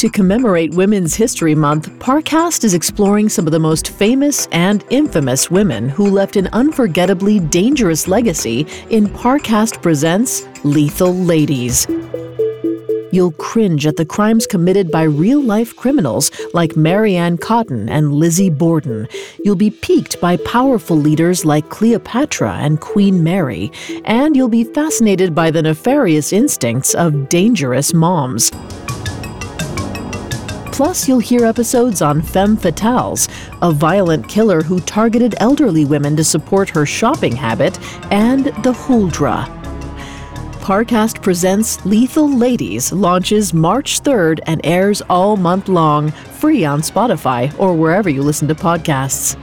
To commemorate Women's History Month, Parcast is exploring some of the most famous and infamous women who left an unforgettably dangerous legacy in Parcast Presents Lethal Ladies. You'll cringe at the crimes committed by real life criminals like Mary Ann Cotton and Lizzie Borden. You'll be piqued by powerful leaders like Cleopatra and Queen Mary. And you'll be fascinated by the nefarious instincts of dangerous moms. Plus, you'll hear episodes on femme fatales, a violent killer who targeted elderly women to support her shopping habit, and the Huldra. Parcast presents Lethal Ladies launches March 3rd and airs all month long, free on Spotify or wherever you listen to podcasts.